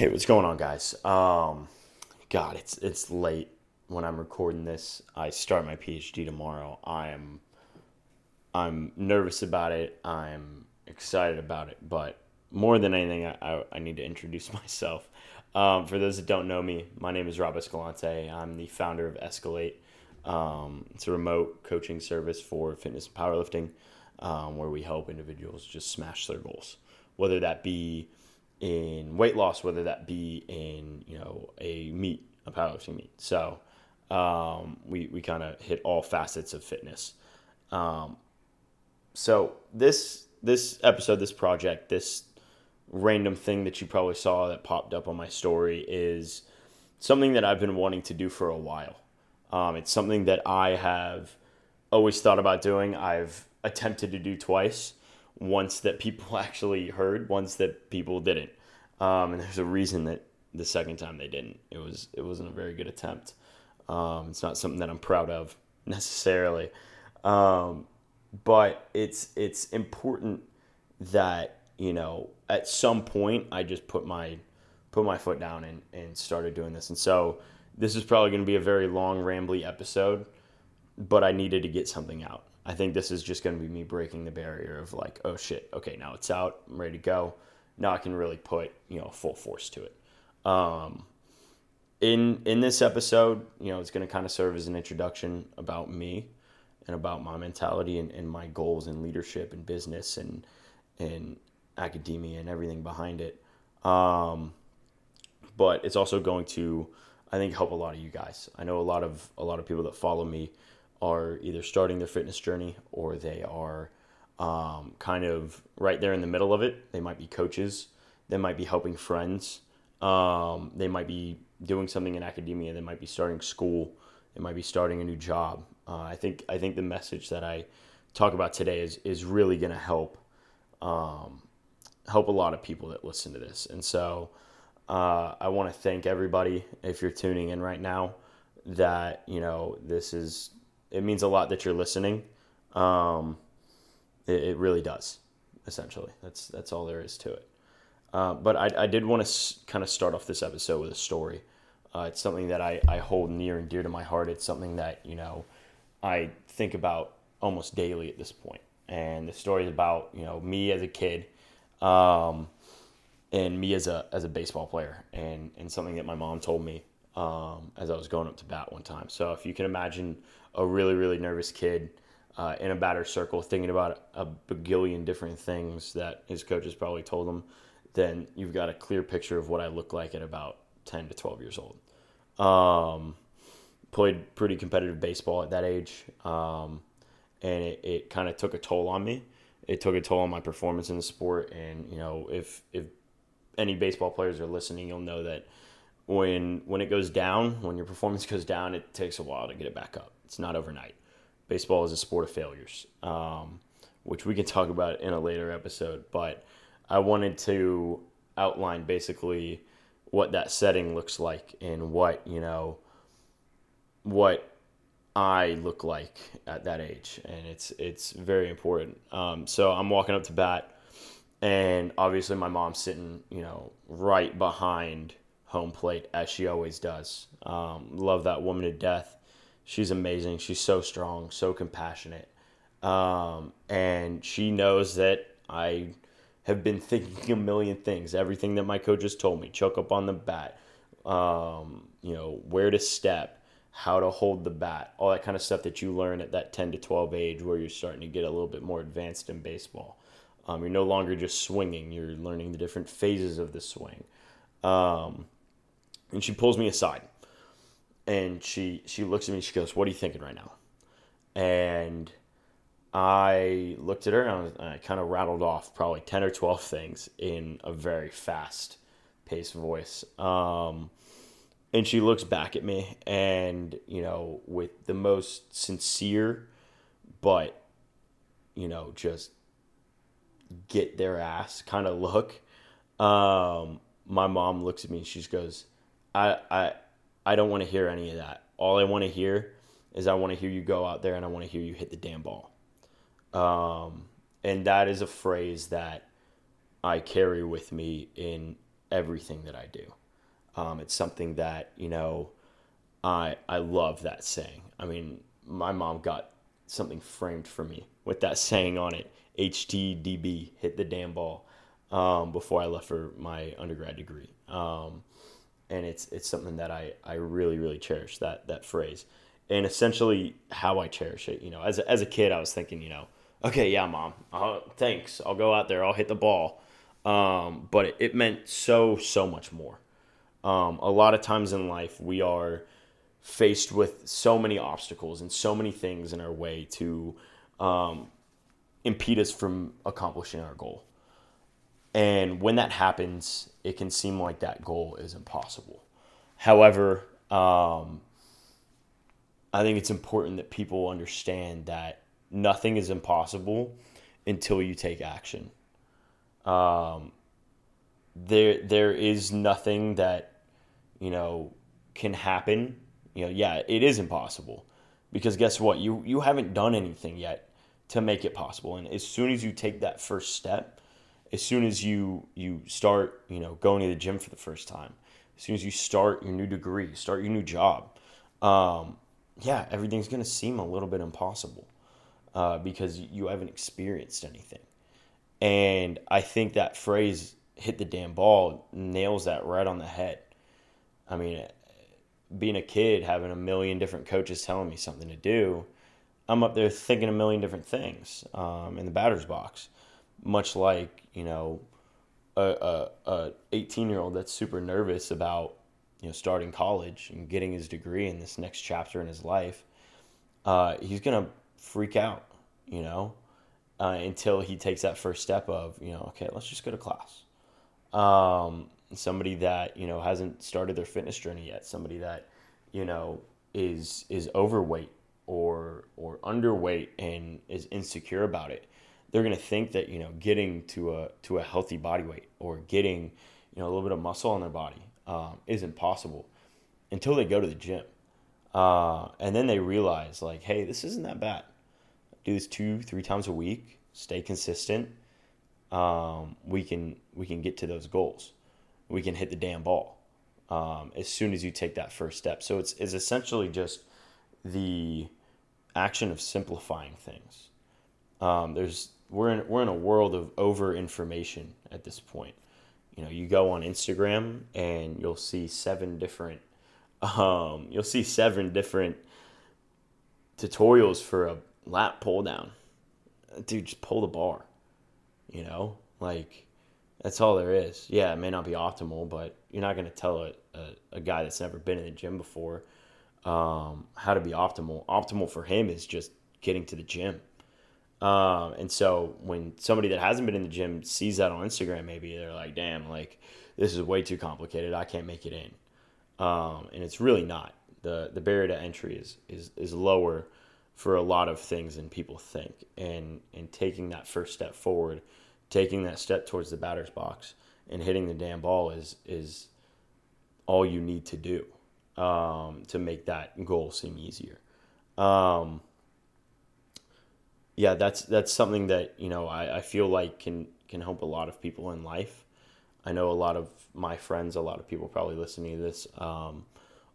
Hey, what's going on, guys? Um, God, it's it's late when I'm recording this. I start my PhD tomorrow. I'm I'm nervous about it. I'm excited about it, but more than anything, I, I, I need to introduce myself. Um, for those that don't know me, my name is Rob Escalante. I'm the founder of Escalate. Um, it's a remote coaching service for fitness and powerlifting, um, where we help individuals just smash their goals, whether that be in weight loss, whether that be in you know a meet, a powerlifting meet. So um, we we kind of hit all facets of fitness. Um, so this this episode, this project, this random thing that you probably saw that popped up on my story is something that I've been wanting to do for a while. Um, it's something that I have always thought about doing. I've attempted to do twice. Once that people actually heard, once that people didn't. Um, and there's a reason that the second time they didn't. It was it wasn't a very good attempt. Um, it's not something that I'm proud of necessarily, um, but it's it's important that you know at some point I just put my put my foot down and, and started doing this. And so this is probably going to be a very long, rambly episode, but I needed to get something out. I think this is just going to be me breaking the barrier of like, oh shit, okay, now it's out, I'm ready to go. Now I can really put you know full force to it. Um, in in this episode, you know, it's going to kind of serve as an introduction about me and about my mentality and, and my goals in leadership and business and and academia and everything behind it. Um, but it's also going to, I think, help a lot of you guys. I know a lot of a lot of people that follow me are either starting their fitness journey or they are um, kind of right there in the middle of it. They might be coaches. They might be helping friends. Um, they might be doing something in academia. They might be starting school. They might be starting a new job. Uh, I think I think the message that I talk about today is is really going to help um, help a lot of people that listen to this. And so uh, I want to thank everybody if you're tuning in right now. That you know this is it means a lot that you're listening. Um, it, it, really does. Essentially, that's that's all there is to it. Uh, but I, I did want to s- kind of start off this episode with a story. Uh, it's something that I, I hold near and dear to my heart. It's something that you know I think about almost daily at this point. And the story is about you know me as a kid, um, and me as a as a baseball player, and and something that my mom told me um, as I was going up to bat one time. So if you can imagine a really really nervous kid uh, in a batter circle, thinking about a bagillion different things that his coaches probably told him, then you've got a clear picture of what I look like at about 10 to 12 years old. Um, played pretty competitive baseball at that age, um, and it, it kind of took a toll on me. It took a toll on my performance in the sport, and you know, if if any baseball players are listening, you'll know that when when it goes down, when your performance goes down, it takes a while to get it back up. It's not overnight. Baseball is a sport of failures, um, which we can talk about in a later episode. But I wanted to outline basically what that setting looks like and what you know what I look like at that age, and it's it's very important. Um, so I'm walking up to bat, and obviously my mom's sitting, you know, right behind home plate as she always does. Um, love that woman to death. She's amazing. She's so strong, so compassionate, um, and she knows that I have been thinking a million things. Everything that my coaches told me, choke up on the bat, um, you know, where to step, how to hold the bat, all that kind of stuff that you learn at that 10 to 12 age where you're starting to get a little bit more advanced in baseball. Um, you're no longer just swinging, you're learning the different phases of the swing. Um, and she pulls me aside and she she looks at me she goes what are you thinking right now and I looked at her and I, I kind of rattled off probably 10 or 12 things in a very fast paced voice. Um, and she looks back at me and, you know, with the most sincere, but, you know, just get their ass kind of look. Um, my mom looks at me and she goes, I, I, I don't want to hear any of that. All I want to hear is I want to hear you go out there and I want to hear you hit the damn ball. Um, and that is a phrase that I carry with me in everything that I do. Um, it's something that you know, I I love that saying. I mean, my mom got something framed for me with that saying on it. HTDB, hit the damn ball. Um, before I left for my undergrad degree, um, and it's it's something that I, I really really cherish that that phrase, and essentially how I cherish it. You know, as a, as a kid, I was thinking, you know, okay, yeah, mom, uh, thanks, I'll go out there, I'll hit the ball, um, but it, it meant so so much more. Um, a lot of times in life, we are faced with so many obstacles and so many things in our way to um, impede us from accomplishing our goal. And when that happens, it can seem like that goal is impossible. However, um, I think it's important that people understand that nothing is impossible until you take action. Um, there, there is nothing that you know can happen you know, yeah, it is impossible because guess what? You you haven't done anything yet to make it possible. And as soon as you take that first step, as soon as you you start, you know, going to the gym for the first time, as soon as you start your new degree, start your new job, um, yeah, everything's gonna seem a little bit impossible uh, because you haven't experienced anything. And I think that phrase "hit the damn ball" nails that right on the head. I mean, being a kid, having a million different coaches telling me something to do, I'm up there thinking a million different things um, in the batter's box. Much like you know, a, a, a 18 year old that's super nervous about you know starting college and getting his degree in this next chapter in his life. Uh, he's gonna freak out, you know, uh, until he takes that first step of you know, okay, let's just go to class. Um, somebody that you know hasn't started their fitness journey yet, somebody that you know is is overweight or or underweight and is insecure about it, they're gonna think that you know getting to a to a healthy body weight or getting you know a little bit of muscle on their body um, isn't possible until they go to the gym, uh, and then they realize like, hey, this isn't that bad. Do this two three times a week, stay consistent. Um, we can we can get to those goals we can hit the damn ball um, as soon as you take that first step. So it's, it's essentially just the action of simplifying things. Um, there's we're in we're in a world of over information at this point. You know, you go on Instagram and you'll see seven different um, you'll see seven different tutorials for a lat pull down. Dude, just pull the bar. You know, like that's all there is. Yeah, it may not be optimal, but you're not to tell a, a, a, guy that's never been in the gym before um, how to be optimal. Optimal for him is just getting to the gym. Um, and so when somebody that hasn't been in the gym sees that on Instagram, maybe they're like, damn, like this is way too complicated. I can't make it in. Um, and it's really not. The, the barrier to entry is, is, is lower for a lot of things than people think. And, and taking that first step forward – taking that step towards the batter's box and hitting the damn ball is is all you need to do um, to make that goal seem easier. Um, yeah, that's that's something that you know I, I feel like can can help a lot of people in life. I know a lot of my friends, a lot of people probably listening to this um,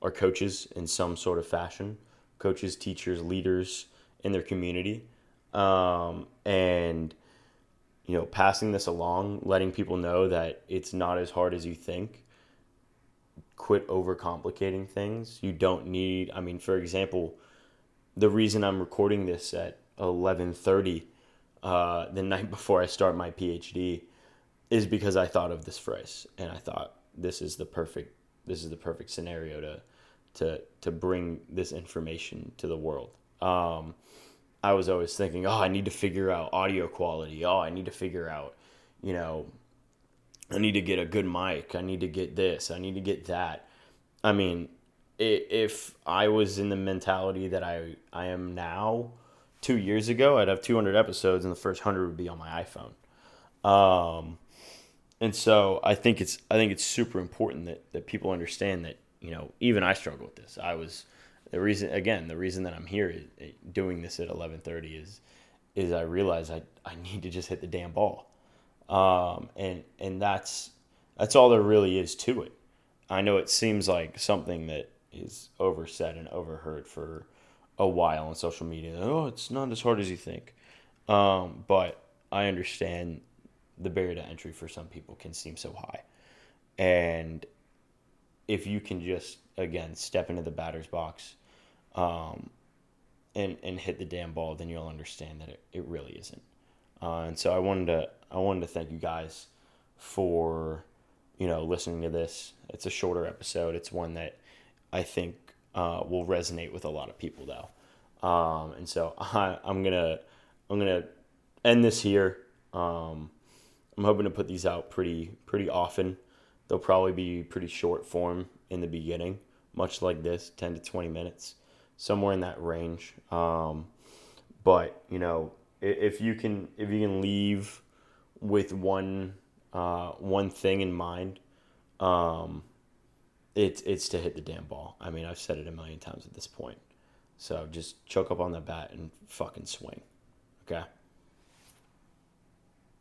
are coaches in some sort of fashion, coaches, teachers, leaders in their community, um, and you know, passing this along, letting people know that it's not as hard as you think. Quit overcomplicating things. You don't need. I mean, for example, the reason I'm recording this at 11:30 uh, the night before I start my PhD is because I thought of this phrase and I thought this is the perfect this is the perfect scenario to to to bring this information to the world. Um, I was always thinking, oh, I need to figure out audio quality. Oh, I need to figure out, you know, I need to get a good mic. I need to get this. I need to get that. I mean, if I was in the mentality that I I am now, two years ago, I'd have 200 episodes, and the first hundred would be on my iPhone. Um, and so I think it's I think it's super important that that people understand that you know even I struggle with this. I was the reason again the reason that i'm here doing this at 11.30 is is i realize i, I need to just hit the damn ball um, and and that's That's all there really is to it. I know it seems like something that is oversaid and overheard for a while on social media. Oh, it's not as hard as you think. Um, but I understand the barrier to entry for some people can seem so high. And if you can just, again, step into the batter's box um, and, and hit the damn ball, then you'll understand that it, it really isn't. Uh, and so I wanted to I wanted to thank you guys for you know listening to this. It's a shorter episode. It's one that I think uh, will resonate with a lot of people though. Um, and so I, I'm gonna I'm gonna end this here. Um, I'm hoping to put these out pretty pretty often. They'll probably be pretty short form in the beginning, much like this, 10 to 20 minutes, somewhere in that range. Um, but you know, if you can if you can leave with one uh, one thing in mind, um, it's it's to hit the damn ball. I mean, I've said it a million times at this point. So just choke up on the bat and fucking swing. Okay.